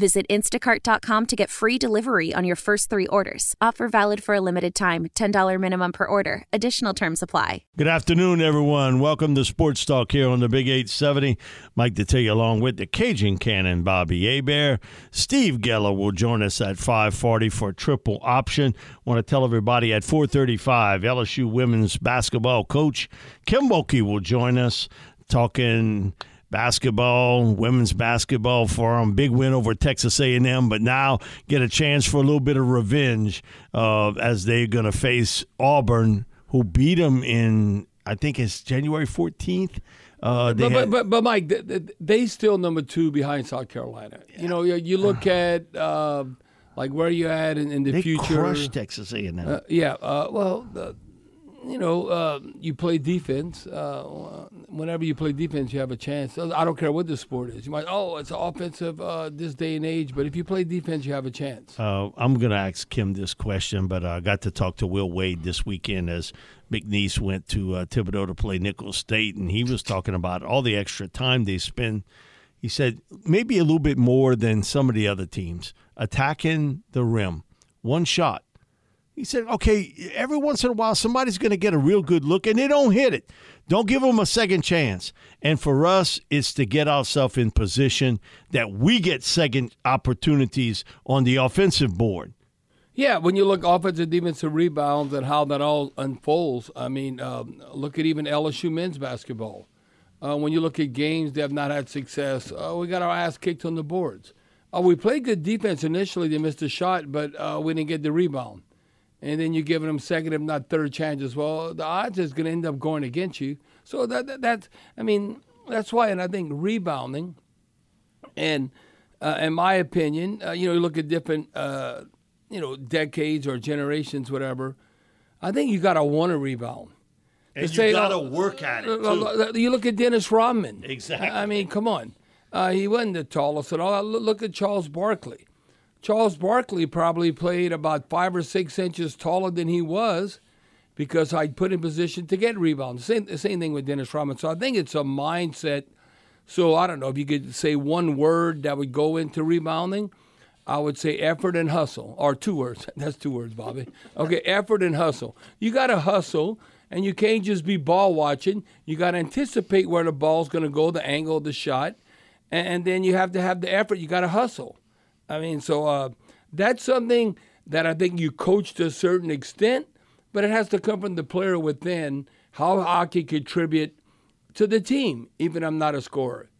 Visit instacart.com to get free delivery on your first three orders. Offer valid for a limited time $10 minimum per order. Additional terms apply. Good afternoon, everyone. Welcome to Sports Talk here on the Big 870. Mike to take you along with the Cajun Cannon, Bobby Hebert. Steve Geller will join us at 540 for triple option. Want to tell everybody at 435, LSU women's basketball coach Kim Mulkey will join us talking – basketball, women's basketball for them. Big win over Texas A&M, but now get a chance for a little bit of revenge uh, as they're going to face Auburn, who beat them in I think it's January 14th. Uh, but, had, but, but Mike, they, they still number two behind South Carolina. Yeah. You know, you look at. Uh, like where you at in, in the they future? Crushed Texas A&M. Uh, yeah. Uh, well, you know, uh, you play defense. Uh, whenever you play defense, you have a chance. I don't care what the sport is. You might, oh, it's offensive uh, this day and age, but if you play defense, you have a chance. Uh, I'm going to ask Kim this question, but I got to talk to Will Wade this weekend as McNeese went to uh, Thibodaux to play Nicholls State, and he was talking about all the extra time they spend. He said maybe a little bit more than some of the other teams attacking the rim. One shot he said, okay, every once in a while, somebody's going to get a real good look and they don't hit it. Don't give them a second chance. And for us, it's to get ourselves in position that we get second opportunities on the offensive board. Yeah, when you look offensive, defensive rebounds and how that all unfolds, I mean, um, look at even LSU men's basketball. Uh, when you look at games that have not had success, uh, we got our ass kicked on the boards. Uh, we played good defense initially. They missed a shot, but uh, we didn't get the rebound and then you're giving them second, if not third chances. Well, the odds is going to end up going against you. So that, that that's, I mean, that's why, and I think rebounding, and uh, in my opinion, uh, you know, you look at different, uh, you know, decades or generations, whatever. I think you got to want to rebound. And you got to work at it. Too. You look at Dennis Rodman. Exactly. I mean, come on. Uh, he wasn't the tallest at all. Look at Charles Barkley. Charles Barkley probably played about five or six inches taller than he was because I'd put in position to get rebounds. Same, same thing with Dennis Rodman. So I think it's a mindset. So I don't know if you could say one word that would go into rebounding. I would say effort and hustle, or two words. That's two words, Bobby. Okay, effort and hustle. You got to hustle, and you can't just be ball watching. You got to anticipate where the ball's going to go, the angle of the shot, and then you have to have the effort. You got to hustle. I mean, so uh, that's something that I think you coach to a certain extent, but it has to come from the player within how I can contribute to the team, even if I'm not a scorer.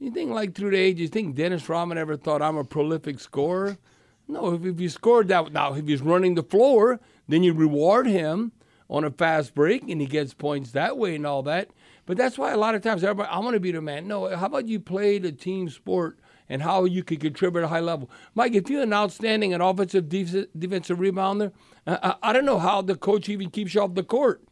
You think like through the ages, you think Dennis Rodman ever thought I'm a prolific scorer? No, if, if you scored that, now if he's running the floor, then you reward him on a fast break and he gets points that way and all that. But that's why a lot of times everybody, I want to be the man. No, how about you play the team sport and how you can contribute at a high level. Mike, if you're an outstanding and offensive defensive rebounder, I, I don't know how the coach even keeps you off the court.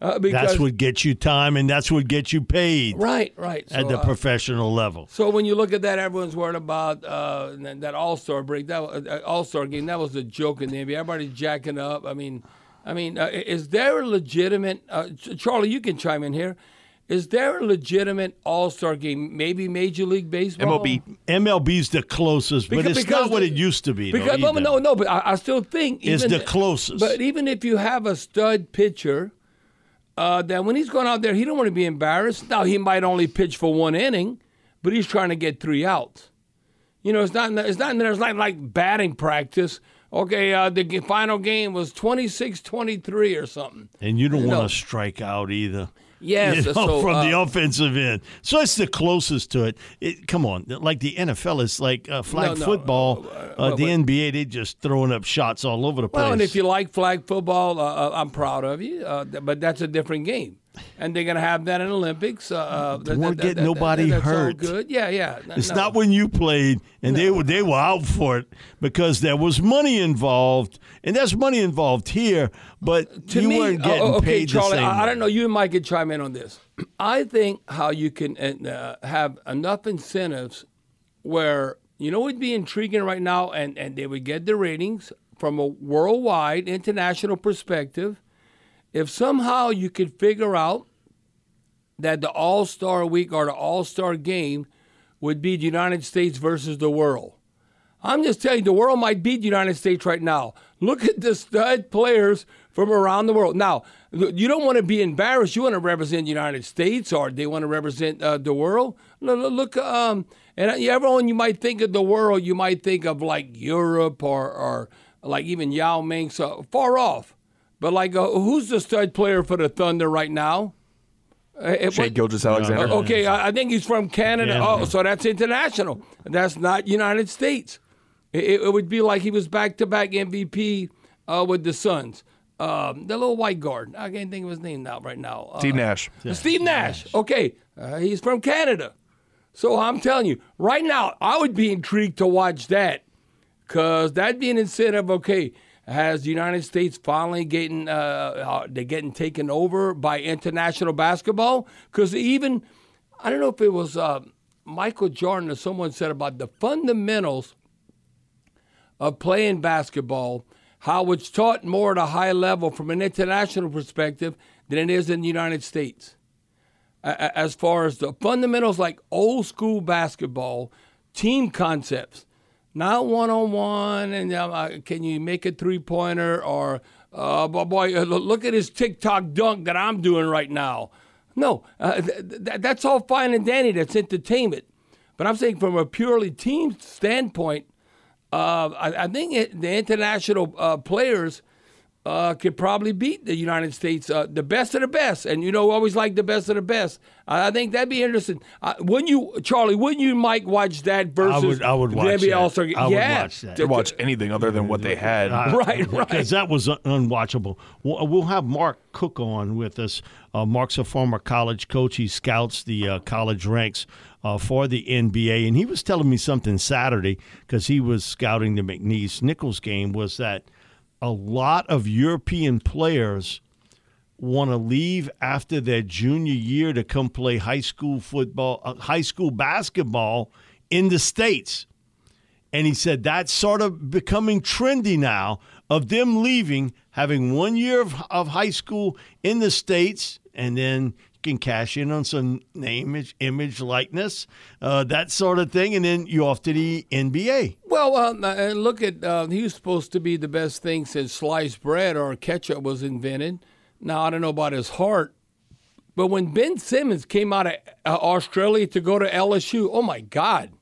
Uh, that's what gets you time, and that's what gets you paid. Right, right. So, at the uh, professional level. So when you look at that, everyone's worried about uh, that All Star break, that uh, All Star game. That was a joke in the NBA. Everybody's jacking up. I mean, I mean, uh, is there a legitimate? Uh, Charlie, you can chime in here. Is there a legitimate All Star game? Maybe Major League Baseball. MLB MLB's the closest, but because, it's not what it used to be. Because no, no, no, but I, I still think it's the closest. But even if you have a stud pitcher, uh, that when he's going out there, he don't want to be embarrassed. Now he might only pitch for one inning, but he's trying to get three outs. You know, it's not. It's not. There's not like batting practice. Okay, uh, the final game was 26-23 or something. And you don't you want know. to strike out either. Yes, you know, so, from uh, the offensive end. So it's the closest to it. it come on, like the NFL is like uh, flag no, no, football. Uh, uh the but, NBA, they're just throwing up shots all over the place. Well, and if you like flag football, uh, uh, I'm proud of you. but that's a different game and they're going to have that in Olympics. Uh, uh they weren't getting nobody that, hurt. good, yeah, yeah. It's no. not when you played, and no. they were they were out for it because there was money involved, and there's money involved here, but to you me, weren't getting oh, okay, paid Charlie, I, I, don't know. You and Mike could chime in on this. I think how you can uh, have enough incentives where You know would be intriguing right now, and, and they would get the ratings from a worldwide, international perspective. If somehow you could figure out that the All Star week or the All Star game would be the United States versus the world. I'm just telling you, the world might beat the United States right now. Look at the stud players from around the world. Now, you don't want to be embarrassed. You want to represent the United States or they want to represent uh, the world. Look, um, and everyone you might think of the world, you might think of like Europe or, or like even Yao Ming, so far off. But like, uh, who's the stud player for the Thunder right now? Uh, Shai Gilgeous-Alexander. okay, I, I think he's from Canada. Yeah. Oh, so that's international. That's not United States. It, it would be like he was back to back MVP uh, with the Suns. Um, the little white guard. I can't think of his name now. Right now, uh, Steve Nash. Yeah. Steve Nash. Okay, uh, he's from Canada. So I'm telling you, right now, I would be intrigued to watch that, cause that'd be an incentive. Okay, has the United States finally getting uh, uh, they're getting taken over by international basketball? Because even I don't know if it was uh, Michael Jordan or someone said about the fundamentals of playing basketball, how it's taught more at a high level from an international perspective than it is in the United States. As far as the fundamentals like old school basketball, team concepts, not one on one, and uh, can you make a three pointer or uh, boy, uh, look at his TikTok dunk that I'm doing right now. No, uh, th- th- that's all fine and dandy. That's entertainment. But I'm saying from a purely team standpoint, uh, I, I, think it, the international uh, players uh, could probably beat the United States, uh, the best of the best. And you know, always like the best of the best. I think that'd be interesting. Uh, wouldn't you, Charlie? Wouldn't you, Mike, watch that versus I would, I would watch the NBA All Star? Yeah, would watch that. To watch anything other than what they had. Uh, right, right. Because that was un- unwatchable. We'll have Mark Cook on with us. Uh, Mark's a former college coach. He scouts the uh, college ranks. Uh, for the NBA. And he was telling me something Saturday because he was scouting the McNeese Nicholls game was that a lot of European players want to leave after their junior year to come play high school football, uh, high school basketball in the States. And he said that's sort of becoming trendy now of them leaving, having one year of, of high school in the States, and then can cash in on some name, image, likeness, uh, that sort of thing, and then you're off to the NBA. Well, uh, look at uh, he was supposed to be the best thing since sliced bread or ketchup was invented. Now I don't know about his heart, but when Ben Simmons came out of uh, Australia to go to LSU, oh my God,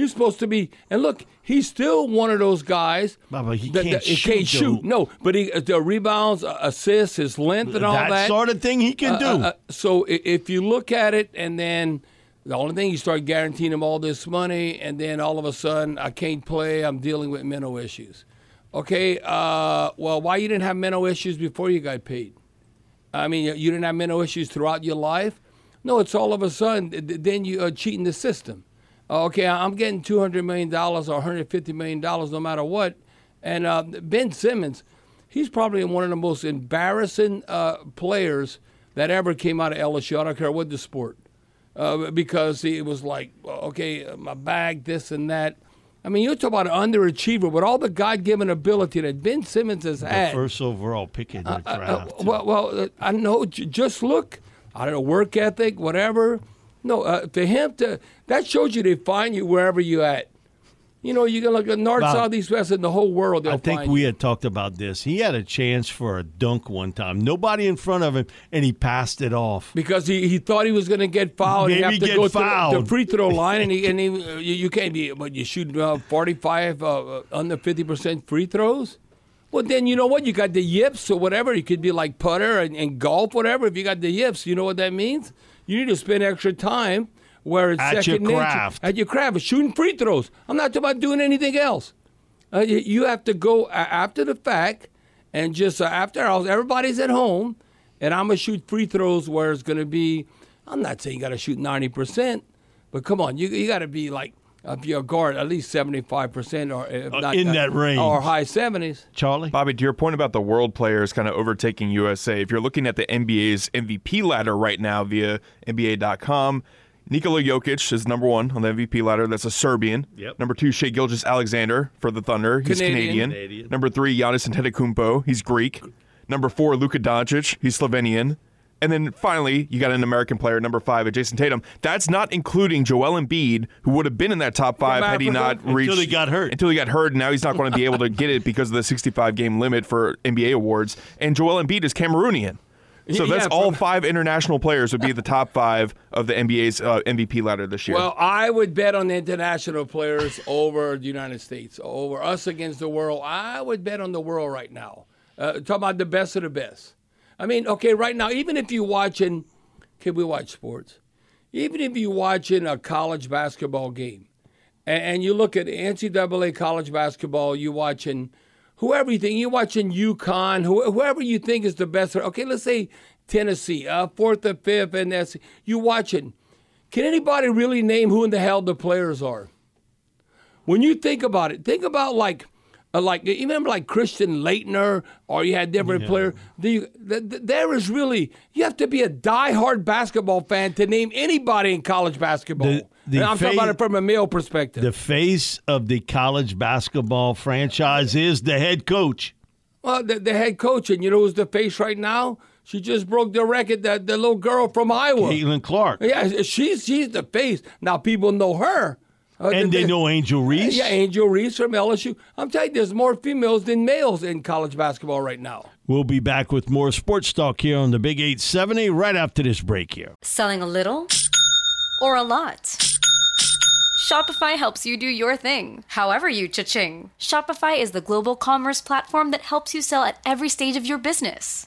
He's supposed to be, and look, he's still one of those guys. But he can't, that, shoot, can't shoot. No, but he the rebounds, uh, assists, his length, and all that, that sort of thing he can uh, do. Uh, uh, so if you look at it, and then the only thing you start guaranteeing him all this money, and then all of a sudden I can't play. I'm dealing with mental issues. Okay, uh, well, why you didn't have mental issues before you got paid? I mean, you didn't have mental issues throughout your life. No, it's all of a sudden then you are cheating the system. Oh, okay, I'm getting $200 million or $150 million no matter what. And uh, Ben Simmons, he's probably one of the most embarrassing uh, players that ever came out of LSU. I don't care what the sport. Uh, because he was like, okay, uh, my bag, this and that. I mean, you talk about an underachiever with all the God-given ability that Ben Simmons has the had. First overall pick in the uh, uh, draft. well, well I know. Just look. I don't know, work ethic, whatever. No, uh, for him to that shows you they find you wherever you at. You know, you can look at north, Bob, south, east, west, in the whole world. I think we you. had talked about this. He had a chance for a dunk one time. Nobody in front of him, and he passed it off because he, he thought he was going to get fouled. Maybe have to get go fouled. to the free throw line, and he, and he, uh, you, you can't be. But you shoot uh, forty five uh, under fifty percent free throws. Well, then you know what? You got the yips or whatever. You could be like putter and, and golf, whatever. If you got the yips, you know what that means. You need to spend extra time where it's at second your nature. craft. At your craft, shooting free throws. I'm not talking about doing anything else. Uh, you, you, have to go uh, after the fact and just uh, after hours. Everybody's at home, and I'm gonna shoot free throws where it's gonna be. I'm not saying you got to shoot 90 percent, but come on, you you got to be like if you're a guard, at least 75 percent or if uh, not, in that range or high 70s. Charlie, Bobby, to your point about the world players kind of overtaking USA, if you're looking at the NBA's MVP ladder right now via NBA.com Nikola Jokic is number one on the MVP ladder. That's a Serbian. Yep. Number two, Shai Gilgeous-Alexander for the Thunder. He's Canadian. Canadian. Canadian. Number three, Giannis Antetokounmpo. He's Greek. Number four, Luka Doncic. He's Slovenian. And then finally, you got an American player, number five, at Jayson Tatum. That's not including Joel Embiid, who would have been in that top five had he not Africa? reached until he got hurt. Until he got hurt, and now he's not going to be able to get it because of the 65 game limit for NBA awards. And Joel Embiid is Cameroonian. So Yeah, that's from- all five international players would be the top five of the NBA's uh, MVP ladder this year. Well, I would bet on the international players over the United States, over us against the world. I would bet on the world right now. Uh, talking about the best of the best. I mean, okay, right now, even if you're watching, can we watch sports? Even if you're watching a college basketball game, and, and you look at NCAA college basketball, you're watching whoever you think, you're watching UConn, who, whoever you think is the best. Okay, let's say Tennessee, uh, fourth or fifth, and that's you're watching. Can anybody really name who in the hell the players are? When you think about it, think about like, uh, like you remember like Christian Laettner, or you had different players. The, the, the- there is really you have to be a diehard basketball fan to name anybody in college basketball. The- the and I'm talking about it from a male perspective. The face of the college basketball franchise is the head coach. Well, the, the head coach, and you know who's the face right now? She just broke the record. That the little girl from Iowa. Caitlin Clark. Yeah, she's she's the face. Now people know her. Uh, And they the- know Angel Reese. Yeah, Angel Reese from LSU. I'm telling you, there's more females than males in college basketball right now. We'll be back with more sports talk here on the Big 870 right after this break here. Selling a little or a lot? Shopify helps you do your thing, however you cha-ching. Shopify is the global commerce platform that helps you sell at every stage of your business.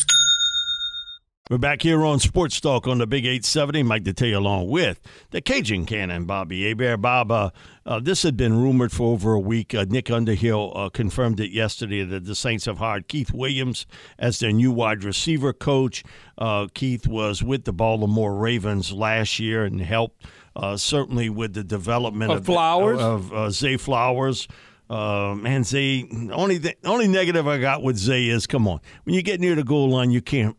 We're back here on Sports Talk on the Big 870. Mike Detillier along with the Cajun Cannon, Bobby Hebert. Bob, uh, uh, this had been rumored for over a week. Uh, Nick Underhill uh, confirmed it yesterday that the Saints have hired Keith Williams as their new wide receiver coach. Uh, Keith was with the Baltimore Ravens last year and helped uh, certainly with the development Of of, Flowers? of uh, Zay Flowers. Uh, man, Zay, only the only negative I got with Zay is, come on, when you get near the goal line, you can't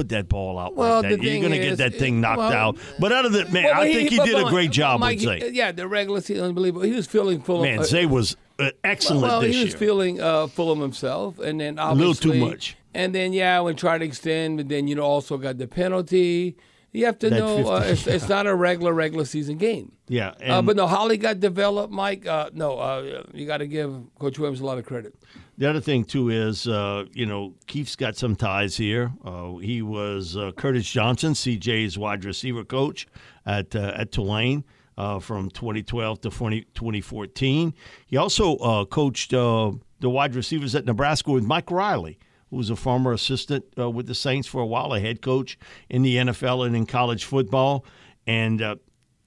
put that ball out Well, like that. You're going to get that thing knocked well, out. But other than man, Well, I but think he did a great job Mike, with Zay. Yeah, the regular season, unbelievable. He was feeling full Man, of. uh, Zay was uh, excellent well, he was year. feeling uh, full of himself, and then a little too much. And then yeah, when trying to extend, but then you know also got the penalty. You have to That know uh, 50 it's, it's not a regular regular season game. yeah, Uh, but no, Holly got developed, Mike. Uh, no, uh, you got to give Coach Williams a lot of credit. The other thing too is, uh, you know, Keith's got some ties here. Uh, he was uh, Curtis Johnson, CJ's wide receiver coach at uh, at Tulane uh, from 2012 to 20, 2014. He also uh, coached uh, the wide receivers at Nebraska with Mike Riley, who was a former assistant uh, with the Saints for a while, a head coach in the NFL and in college football, and uh,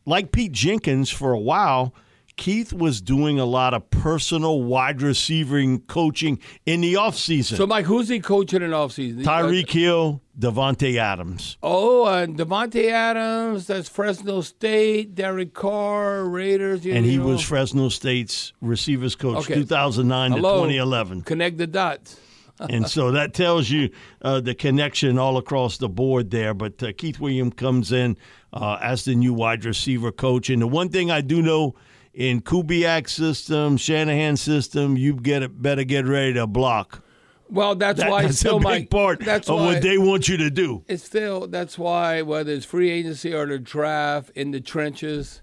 like Pete Jenkins for a while. Keith was doing a lot of personal wide receiving coaching in the offseason. So, Mike, who's he coaching in the offseason? Tyreek Hill, Davante Adams. Oh, uh, Davante Adams. That's Fresno State. Derek Carr, Raiders. You And he was Fresno State's receivers coach Okay. 2009 to 2011. Connect the dots. And so that tells you uh, the connection all across the board there. But uh, Keith Williams comes in uh, as the new wide receiver coach. And the one thing I do know in Kubiak's system, Shanahan's system, you get it, better get ready to block. Well, that's That- why that's still a big my part that's of what they want you to do. it's still that's why whether it's free agency or the draft in the trenches,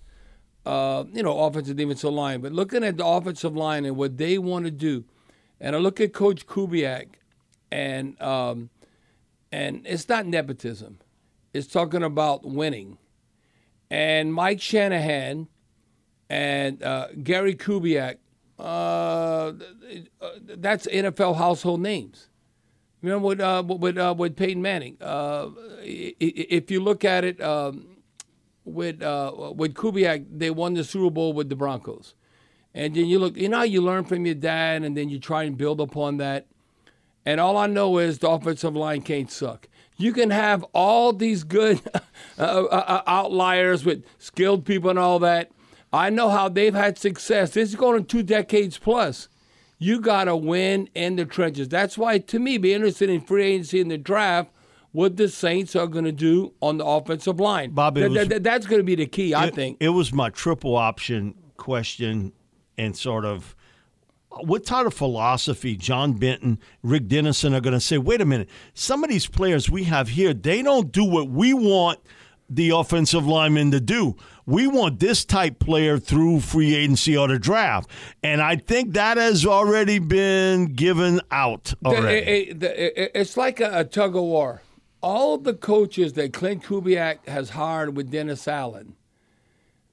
uh, you know, offensive defensive line. But looking at the offensive line and what they want to do, and I look at Coach Kubiak, and um, and it's not nepotism, it's talking about winning, and Mike Shanahan, and uh, Gary Kubiak, uh, that's NFL household names. Remember with uh, with uh, with Peyton Manning. Uh, if you look at it um, with uh, with Kubiak, they won the Super Bowl with the Broncos, and then you look. You know you learn from your dad, and then you try and build upon that. And all I know is the offensive line can't suck. You can have all these good uh, uh, uh, outliers with skilled people and all that. I know how they've had success. This is going on two decades plus. You got to win in the trenches. That's why, to me, be interested in free agency in the draft. What the Saints are going to do on the offensive line, Bobby, it Th- was- th- that's going to be the key, I think. it was my triple option question and sort of what type of philosophy John Benton, Rick Dennison are going to say, wait a minute, some of these players we have here, they don't do what we want the offensive linemen to do. We want this type player through free agency or the draft. And I think that has already been given out already. it- it- the- it- it's like a, a tug of war. All the coaches that Clint Kubiak has hired with Dennis Allen,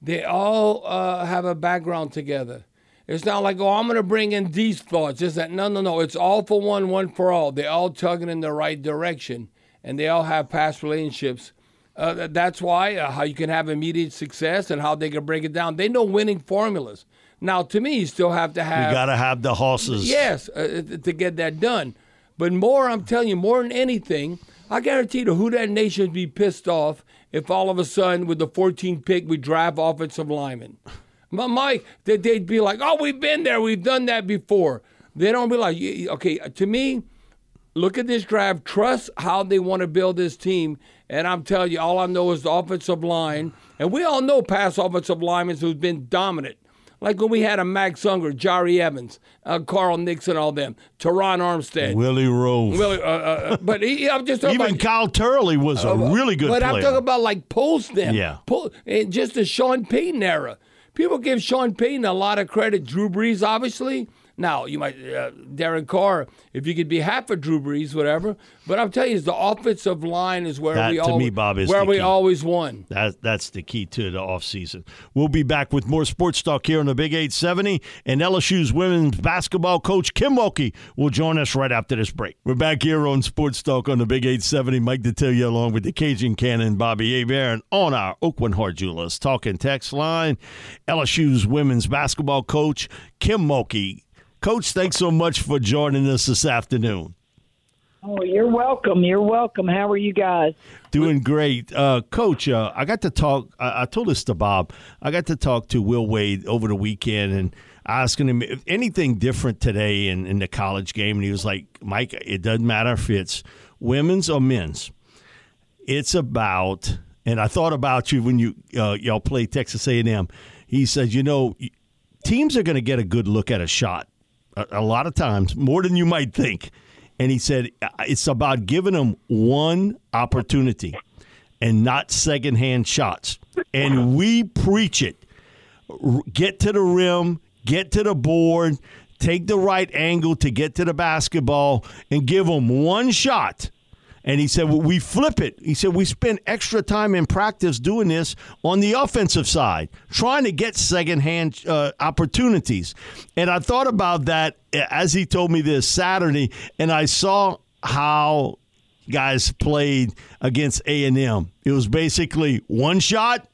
they all uh, have a background together. It's not like, oh, I'm going to bring in these thoughts. It's that, no, no, no. It's all for one, one for all. They're all tugging in the right direction, and they all have past relationships. Uh, that's why uh, how you can have immediate success and how they can break it down. They know winning formulas. Now, to me, you still have to have You got to have the horses. Yes, uh, to get that done. But more, I'm telling you, more than anything, I guarantee the Who Dat Nation would be pissed off if all of a sudden, with the 14th pick, we draft offensive linemen. My Mike, they- they'd be like, "Oh, we've been there, we've done that before." They don't be like, "Y- y- "Okay." To me, look at this draft, trust how they want to build this team, and I'm telling you, all I know is the offensive line, and we all know past offensive linemen who's been dominant. Like when we had a Max Unger, Jahri Evans, uh, Carl Nixon, all them, Terron Armstead. Willie Roaf. Willie, uh, uh, but he, I'm just talking Even about, Kyle Turley was a really good but player. I'm talking about like post them. Yeah. And just the Sean Payton era. People give Sean Payton a lot of credit. Drew Brees, obviously. Now you might uh, Darren Carr, if you could be half a Drew Brees, whatever. But I'm telling you, the offensive line is where That, we to always, me, Bob, is where we key. always won. That, that's the key to the offseason. We'll be back with more sports talk here on the Big 870. And LSU's women's basketball coach, Kim Mulkey, will join us right after this break. We're back here on Sports Talk on the Big 870. Mike Detillier along with the Cajun Cannon, Bobby Hebert, and on our Oakland Hard Jewelers talking text line, LSU's women's basketball coach, Kim Mulkey. Coach, thanks so much for joining us this afternoon. Oh, you're welcome. You're welcome. How are you guys? Doing great, uh, Coach. Uh, I got to talk. I, I told this to Bob. I got to talk to Will Wade over the weekend and asking him if anything different today in, in the college game, and he was like, "Mike, it doesn't matter if it's women's or men's. It's about." And I thought about you when you uh, y'all played Texas A&M. He said, "You know, teams are going to get a good look at a shot a, a lot of times, more than you might think." And he said, "It's about giving them one opportunity." and not secondhand shots. And we preach it. Get to the rim, get to the board, take the right angle to get to the basketball, and give them one shot. And he said, well, we flip it. He said, we spend extra time in practice doing this on the offensive side, trying to get secondhand uh, opportunities. And I thought about that as he told me this Saturday, and I saw how guys played against A&M. It was basically one shot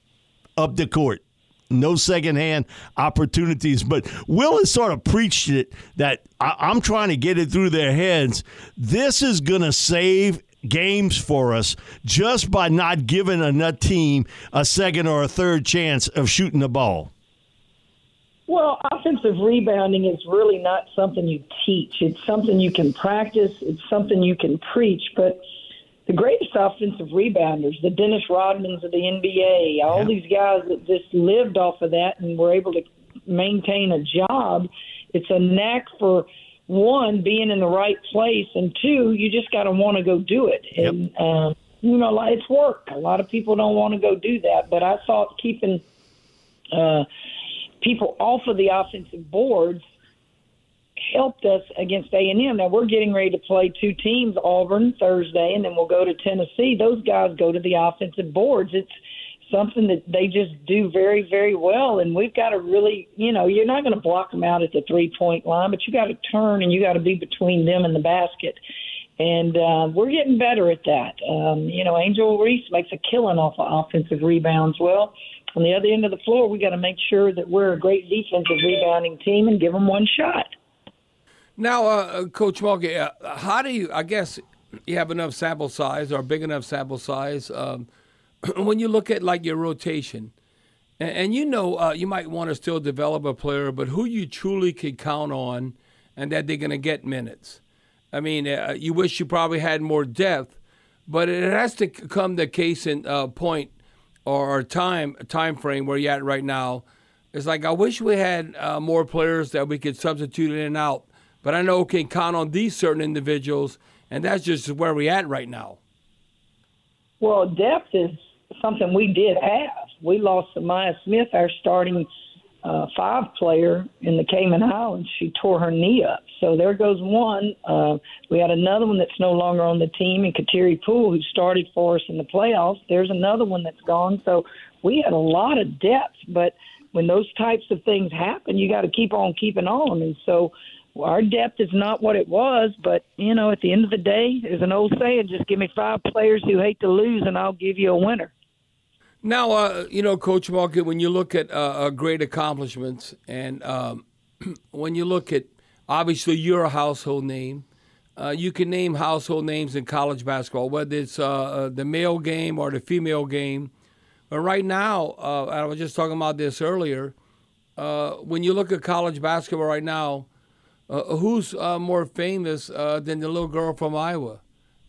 up the court. No secondhand opportunities, but Will has sort of preached it that I, I'm trying to get it through their heads. This is going to save games for us just by not giving another team a second or a third chance of shooting the ball. Well, offensive rebounding is really not something you teach. It's something you can practice. It's something you can preach. But the greatest offensive rebounders, the Dennis Rodmans of the NBA, all Yeah. these guys that just lived off of that and were able to maintain a job. It's a knack for one being in the right place, and two, you just got to want to go do it. Yep. And um, you know, it's work. A lot of people don't want to go do that, but I thought keeping uh, people off of the offensive boards helped us against A and M. Now we're getting ready to play two teams, Auburn Thursday, and then we'll go to Tennessee. Those guys go to the offensive boards. It's something that they just do very, very well, and we've got to really, you know, you're not going to block them out at the three point line, but you got to turn and you got to be between them and the basket. And uh, we're getting better at that. Um, you know, Angel Reese makes a killing off of offensive rebounds. Well, on the other end of the floor, we got to make sure that we're a great defensive rebounding team and give them one shot. Now, uh, Coach Mulkey, uh, how do you? I guess you have enough sample size or big enough sample size um, when you look at like your rotation, and, and you know uh, you might want to still develop a player, but who you truly can count on, and that they're going to get minutes. I mean, uh, you wish you probably had more depth, but it has to come the case in uh, point or time time frame where you're at right now. It's like I wish we had uh, more players that we could substitute in and out but I know we can count on these certain individuals, and that's just where we're at right now. Well, depth is something we did have. We lost Sa'Myah Smith, our starting uh, five player in the Cayman Islands. She tore her knee up. So there goes one. Uh, we had another one that's no longer on the team, and Kateri Poole, who started for us in the playoffs. There's another one that's gone. So we had a lot of depth, but when those types of things happen, you got to keep on keeping on. And so our depth is not what it was, but you know, at the end of the day, there's an old saying: just give me five players who hate to lose, and I'll give you a winner. Now, uh, you know, Coach Market, when you look at uh, uh great accomplishments, and um, when you look at obviously you're a household name. Uh, you can name household names in college basketball, whether it's uh, uh, the male game or the female game. But right now, I was just talking about this earlier. when you look at college basketball right now, uh, who's uh, more famous uh, than the little girl from Iowa?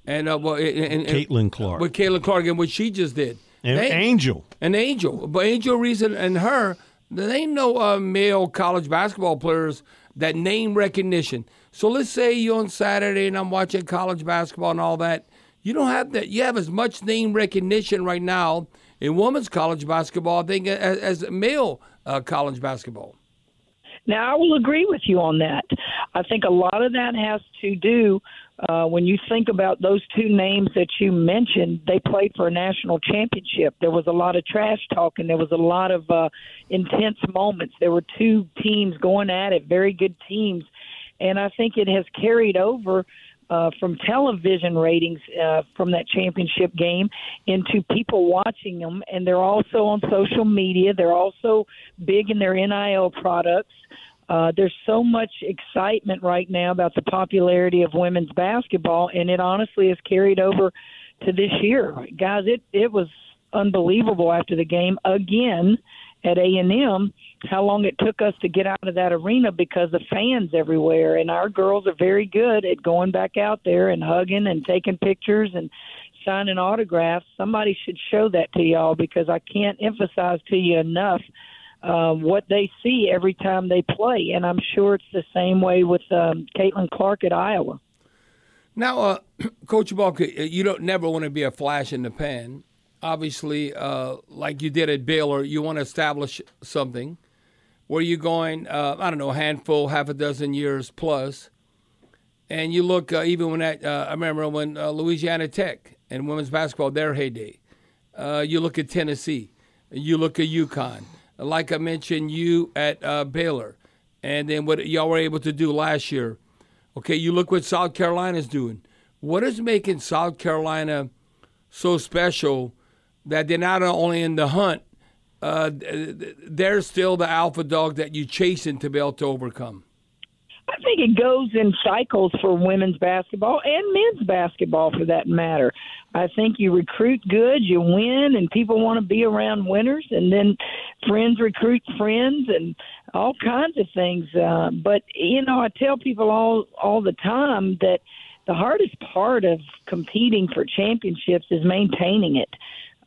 And uh, well, and, and, Caitlin Clark. With Caitlin Clark and what she just did. And they, Angel. An Angel. But Angel Reason and her, there ain't no uh, male college basketball players that name recognition. So let's say you're on Saturday and I'm watching college basketball and all that. You don't have that. You have as much name recognition right now in women's college basketball, I think, as, as male uh, college basketball. Now, I will agree with you on that. I think a lot of that has to do uh, when you think about those two names that you mentioned. They played for a national championship. There was a lot of trash talk and there was a lot of uh, intense moments. There were two teams going at it, very good teams. And I think it has carried over uh, from television ratings uh, from that championship game into people watching them, and they're also on social media. They're also big in their NIL products. Uh, there's so much excitement right now about the popularity of women's basketball, and it honestly has carried over to this year, guys. It it was unbelievable after the game again at A and M how long it took us to get out of that arena because the fans everywhere. And our girls are very good at going back out there and hugging and taking pictures and signing autographs. Somebody should show that to y'all because I can't emphasize to you enough uh, what they see every time they play. And I'm sure it's the same way with um, Caitlin Clark at Iowa. Now, uh, Coach Balk, you don't never want to be a flash in the pan. Obviously, uh, like you did at Baylor, you want to establish something where you're going, uh, I don't know, a handful, half a dozen years plus. and you look uh, even when uh, I remember when uh, Louisiana Tech and women's basketball their heyday. Uh, you look at Tennessee, you look at UConn. Like I mentioned, you at uh, Baylor, and then what y'all were able to do last year. Okay, you look what South Carolina's doing. What is making South Carolina so special that they're not only in the hunt, uh, they're still the alpha dog that you chasing to be able to overcome? I think it goes in cycles for women's basketball and men's basketball for that matter. I think you recruit good, you win, and people want to be around winners, and then friends recruit friends, and all kinds of things. Uh, but you know, I tell people all all the time that the hardest part of competing for championships is maintaining it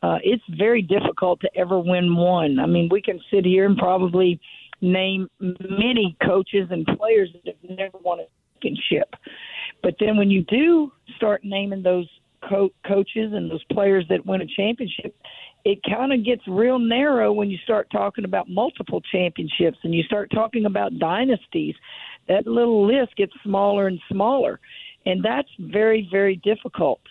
uh, it's very difficult to ever win one. I mean, we can sit here and probably name many coaches and players that have never won a championship. But then when you do start naming those co- coaches and those players that win a championship, it kind of gets real narrow when you start talking about multiple championships and you start talking about dynasties. That little list gets smaller and smaller. And that's very, very difficult.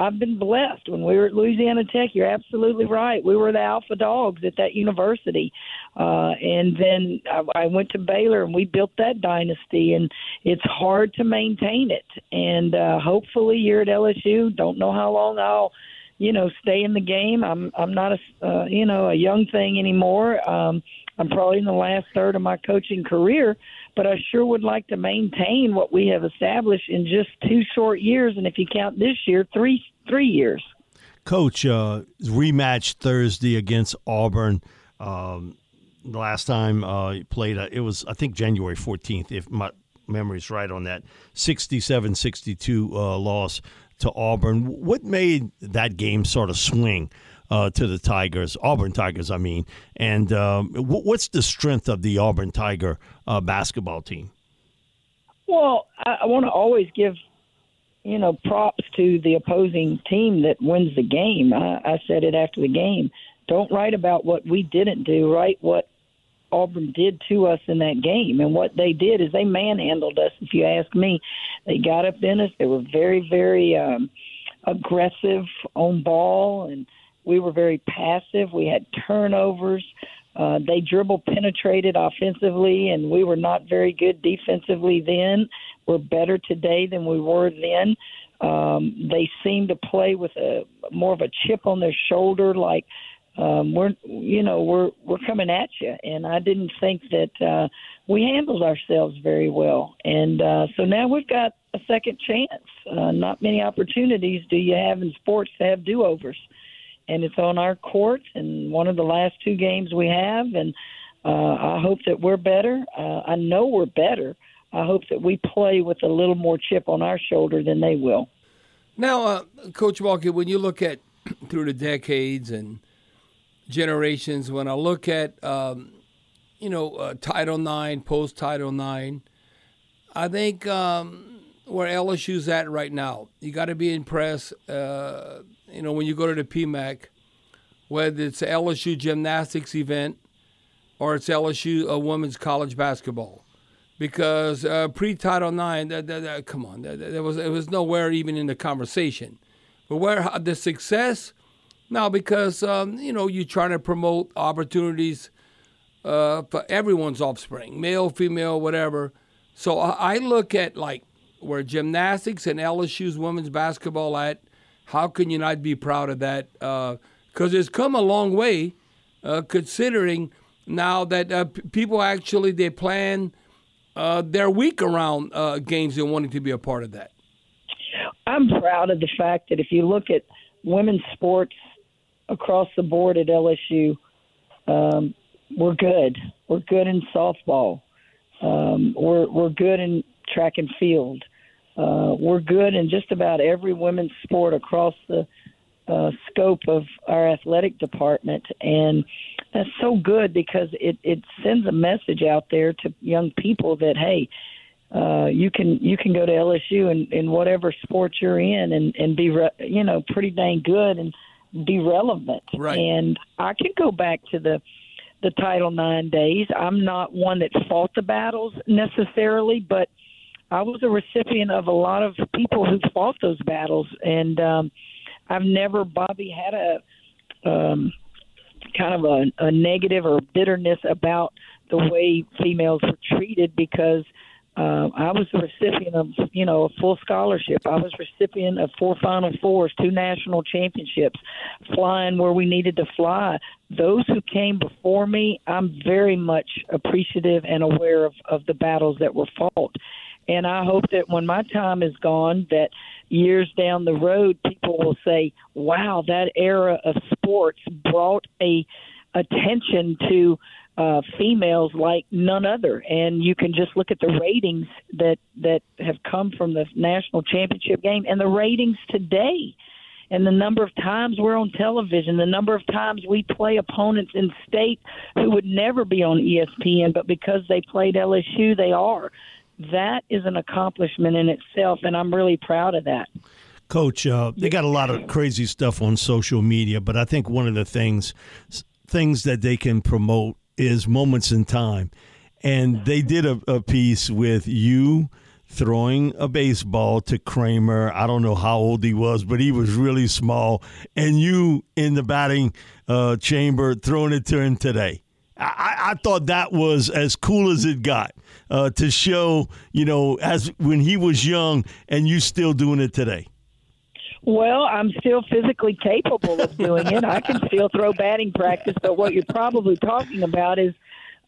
I've been blessed. When we were at Louisiana Tech, you're absolutely right. We were the alpha dogs at that university. Uh, and then I, I went to Baylor and we built that dynasty, and it's hard to maintain it. And uh, hopefully, you're at LSU. Don't know how long I'll you know stay in the game i'm i'm not a uh, you know a young thing anymore um i'm probably in the last third of my coaching career but i sure would like to maintain what we have established in just two short years and if you count this year three three years coach uh rematch thursday against auburn um the last time uh he played uh, it was i think january 14th if my memory's right on that 67-62 uh, loss to Auburn. What made that game sort of swing uh, to the Tigers, Auburn Tigers, I mean? And um, what's the strength of the Auburn Tiger uh, basketball team? Well, I, I want to always give, you know, props to the opposing team that wins the game. I, I said it after the game. Don't write about what we didn't do. Write what Auburn did to us in that game. And what they did is they manhandled us, if you ask me. They got up in us. They were very, very um, aggressive on ball, and we were very passive. We had turnovers. Uh, they dribble penetrated offensively, and we were not very good defensively then. We're better today than we were then. Um, they seem to play with a more of a chip on their shoulder, like – um, we're you know we're we're coming at you, and I didn't think that uh, we handled ourselves very well, and uh, so now we've got a second chance. Uh, not many opportunities do you have in sports to have do overs, and it's on our court, and one of the last two games we have, and uh, I hope that we're better. Uh, I know we're better. I hope that we play with a little more chip on our shoulder than they will. Now, uh, Coach Walker, when you look at through the decades and generations. When I look at, um, you know, uh, Title IX, post Title IX, I think um, where LSU's at right now, you got to be impressed. Uh, you know, when you go to the PMAC, whether it's LSU gymnastics event or it's LSU a women's college basketball, because uh, pre Title IX, that, that, that, come on, there was it was nowhere even in the conversation. But where the success now, because um, you know you're trying to promote opportunities uh, for everyone's offspring, male, female, whatever. So I look at like where gymnastics and LSU's women's basketball at. How can you not be proud of that? Because uh, it's come a long way, uh, considering now that uh, people actually they plan uh, their week around uh, games and wanting to be a part of that. I'm proud of the fact that if you look at women's sports across the board at LSU. Um, we're good. We're good in softball. Um, we're we're good in track and field. Uh, we're good in just about every women's sport across the uh, scope of our athletic department, and that's so good because it it sends a message out there to young people that hey, uh, you can you can go to LSU and in whatever sport you're in and and be re- you know pretty dang good and be relevant. Right. And I can go back to the the Title IX days. I'm not one that fought the battles necessarily, but I was a recipient of a lot of people who fought those battles, and um, I've never, Bobby, had a um, kind of a, a negative or bitterness about the way females were treated because – uh, I was a recipient of, you know, a full scholarship. I was recipient of four Final Fours, two national championships, flying where we needed to fly. Those who came before me, I'm very much appreciative and aware of, of the battles that were fought. And I hope that when my time is gone, that years down the road, people will say, "Wow, that era of sports brought a attention to." uh, females like none other. And you can just look at the ratings that that have come from the national championship game and the ratings today. and the number of times we're on television, the number of times we play opponents in state who would never be on ESPN, but because they played LSU, they are. That is an accomplishment in itself, and I'm really proud of that. Coach, uh, they got a lot of crazy stuff on social media, but I think one of the things things that they can promote is moments in time. And they did a, a piece with you throwing a baseball to Kramer. I don't know how old he was, but he was really small. And you in the batting uh, chamber throwing it to him today. I, I, thought that was as cool as it got uh, to show, you know, as when he was young and you still doing it today. Well, I'm still physically capable of doing it. I can still throw batting practice, but what you're probably talking about is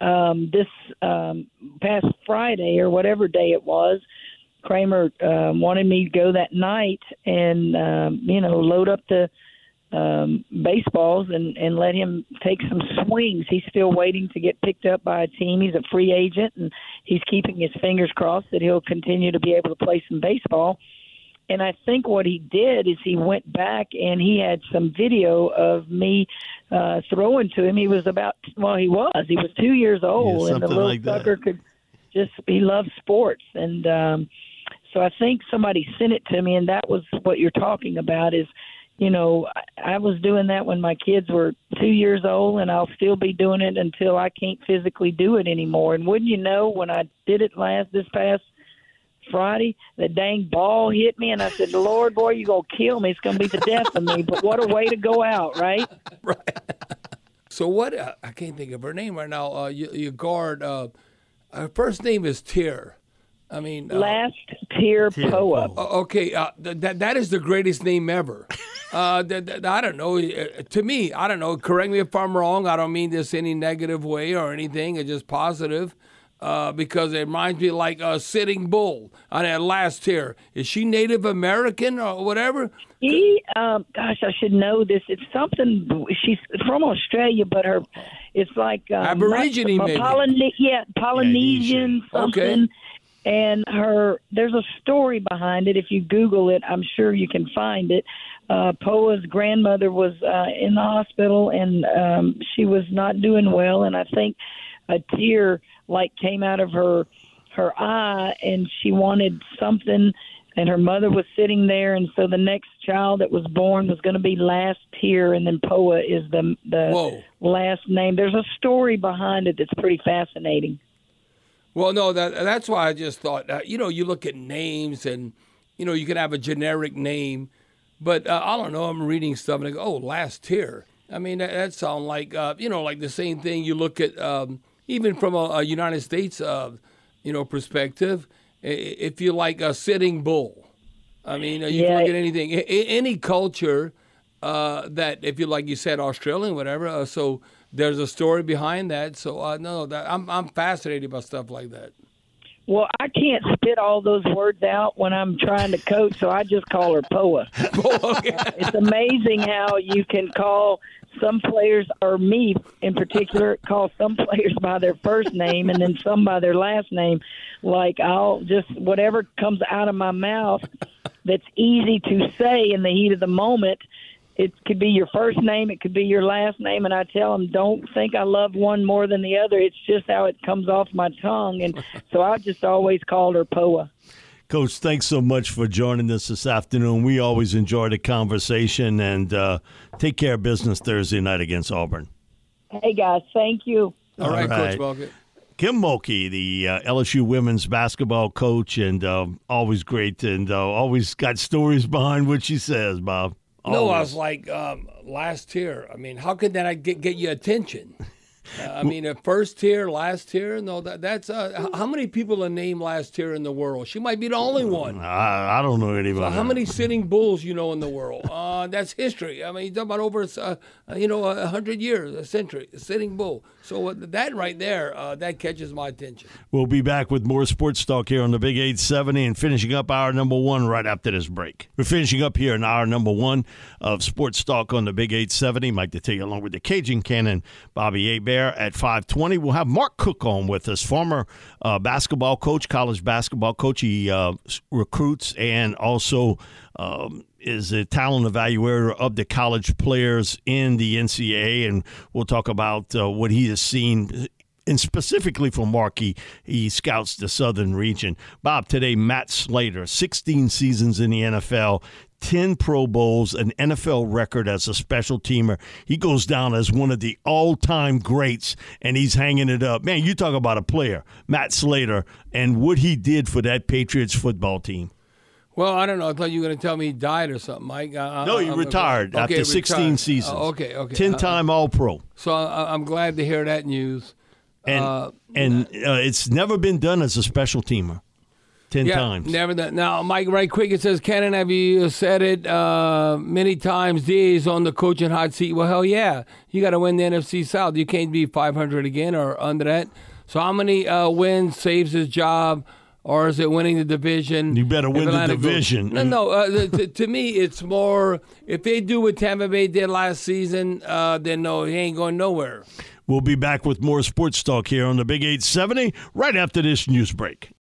um, this um, past Friday or whatever day it was. Kramer um, wanted me to go that night and um, you know load up the um, baseballs and and let him take some swings. He's still waiting to get picked up by a team. He's a free agent and he's keeping his fingers crossed that he'll continue to be able to play some baseball. And I think what he did is he went back and he had some video of me uh, throwing to him. He was about well, he was he was two years old, yeah, and the little like sucker could just he loved sports, and um, so I think somebody sent it to me, and that was what you're talking about is. You know, I, was doing that when my kids were two years old, and I'll still be doing it until I can't physically do it anymore. And wouldn't you know, when I did it last this past Friday, the dang ball hit me, and I said, "Lord, boy, you gonna kill me? It's gonna be the death of me." But what a way to go out, right? right. So what? Uh, I can't think of her name right now. Uh, you, you guard. Uh, her first name is Tier. I mean, uh, last tier, Poa. okay, uh, th- that that is the greatest name ever. Uh, th- th- I don't know. Uh, to me, I don't know. Correct me if I'm wrong. I don't mean this any negative way or anything. It's just positive uh, because it reminds me like a sitting bull on that last tier. Is she Native American or whatever? He, um, gosh, I should know this. It's something. She's from Australia, but her, it's like uh, Aborigine, not, maybe. Polyne- yeah, Polynesian something. Okay. And her, there's a story behind it. If you Google it, I'm sure you can find it. Uh, Poa's grandmother was uh, in the hospital, and um, she was not doing well. And I think a tear like came out of her her eye and she wanted something and her mother was sitting there and so the next child that was born was going to be last tier and then poa is the the Whoa. last name there's a story behind it that's pretty fascinating Well, no, that that's why I just thought. Uh, you know, you look at names, and you know, you can have a generic name, but uh, I don't know. I'm reading stuff and I go, "Oh, Last-Tear." I mean, that, that sounds like uh, you know, like the same thing. You look at um, even from a, a United States, uh, you know, perspective. If you like a sitting bull, I mean, uh, you can Yeah. look at anything, any culture uh, that, if you like, you said Australian, whatever. Uh, so there's a story behind that. So uh, no, that I'm I'm fascinated by stuff like that. well i can't spit all those words out when i'm trying to coach so i just call her poa it's amazing how you can call some players or me in particular call some players by their first name and then some by their last name like i'll just whatever comes out of my mouth that's easy to say in the heat of the moment it could be your first name it could be your last name and i tell them don't think i love one more than the other it's just how it comes off my tongue and so i just always called her poa Coach, thanks so much for joining us this afternoon. We always enjoy the conversation and uh, take care of business Thursday night against Auburn. hey guys thank you All right, right. Coach Mulkey. Kim Mulkey, the uh, LSU women's basketball coach, and uh, always great and uh, always got stories behind what she says, Bob. No, I was like um, Last-Tear. I mean, how could that get get you attention? Uh, I mean, a first tier, last tier. No, that that's uh, how many people are named Last-Tear in the world? She might be the only one. I, I don't know anybody. So how many sitting bulls you know in the world? Uh, that's history. I mean, you talk about over uh, you know a hundred years, a century, a sitting bull. So uh, that right there, uh, that catches my attention. We'll be back with more sports talk here on the Big 870 and finishing up our number one right after this break. We're finishing up here in our number one of sports talk on the Big 870. Mike you along with the Cajun Cannon, Bobby Hebert. there at 520. We'll have Mark Cook on with us, former uh, basketball coach, college basketball coach. He uh, recruits and also um, is a talent evaluator of the college players in the NCAA, and we'll talk about uh, what he has seen. And specifically for Mark, he, he scouts the southern region. Bob, today, Matt Slater, 16 seasons in the NFL, 10 Pro Bowls, an NFL record as a special teamer. He goes down as one of the all time greats, and he's hanging it up. Man, you talk about a player, Matt Slater, and what he did for that Patriots football team. Well, I don't know. I thought you were going to tell me he died or something, Mike. Uh, no, he I'm retired okay, after 16 retired. seasons. Uh, okay, okay. 10 time uh, All Pro. So I'm glad to hear that news. And, uh, and uh, it's never been done as a special teamer. Ten yeah, times. Never done. Now, Mike, right quick, it says, Cannon, have you said it uh, many times? Days on the coaching hot seat. Well, hell yeah. You got to win the NFC South. You can't be 500 again or under that. So, how many wins saves his job? Or is it winning the division? You better win the division. Goes, no, no. Uh, to, to, me, it's more if they do what Tampa Bay did last season, uh, then no, he ain't going nowhere. We'll be back with more sports talk here on the Big 870 right after this news break.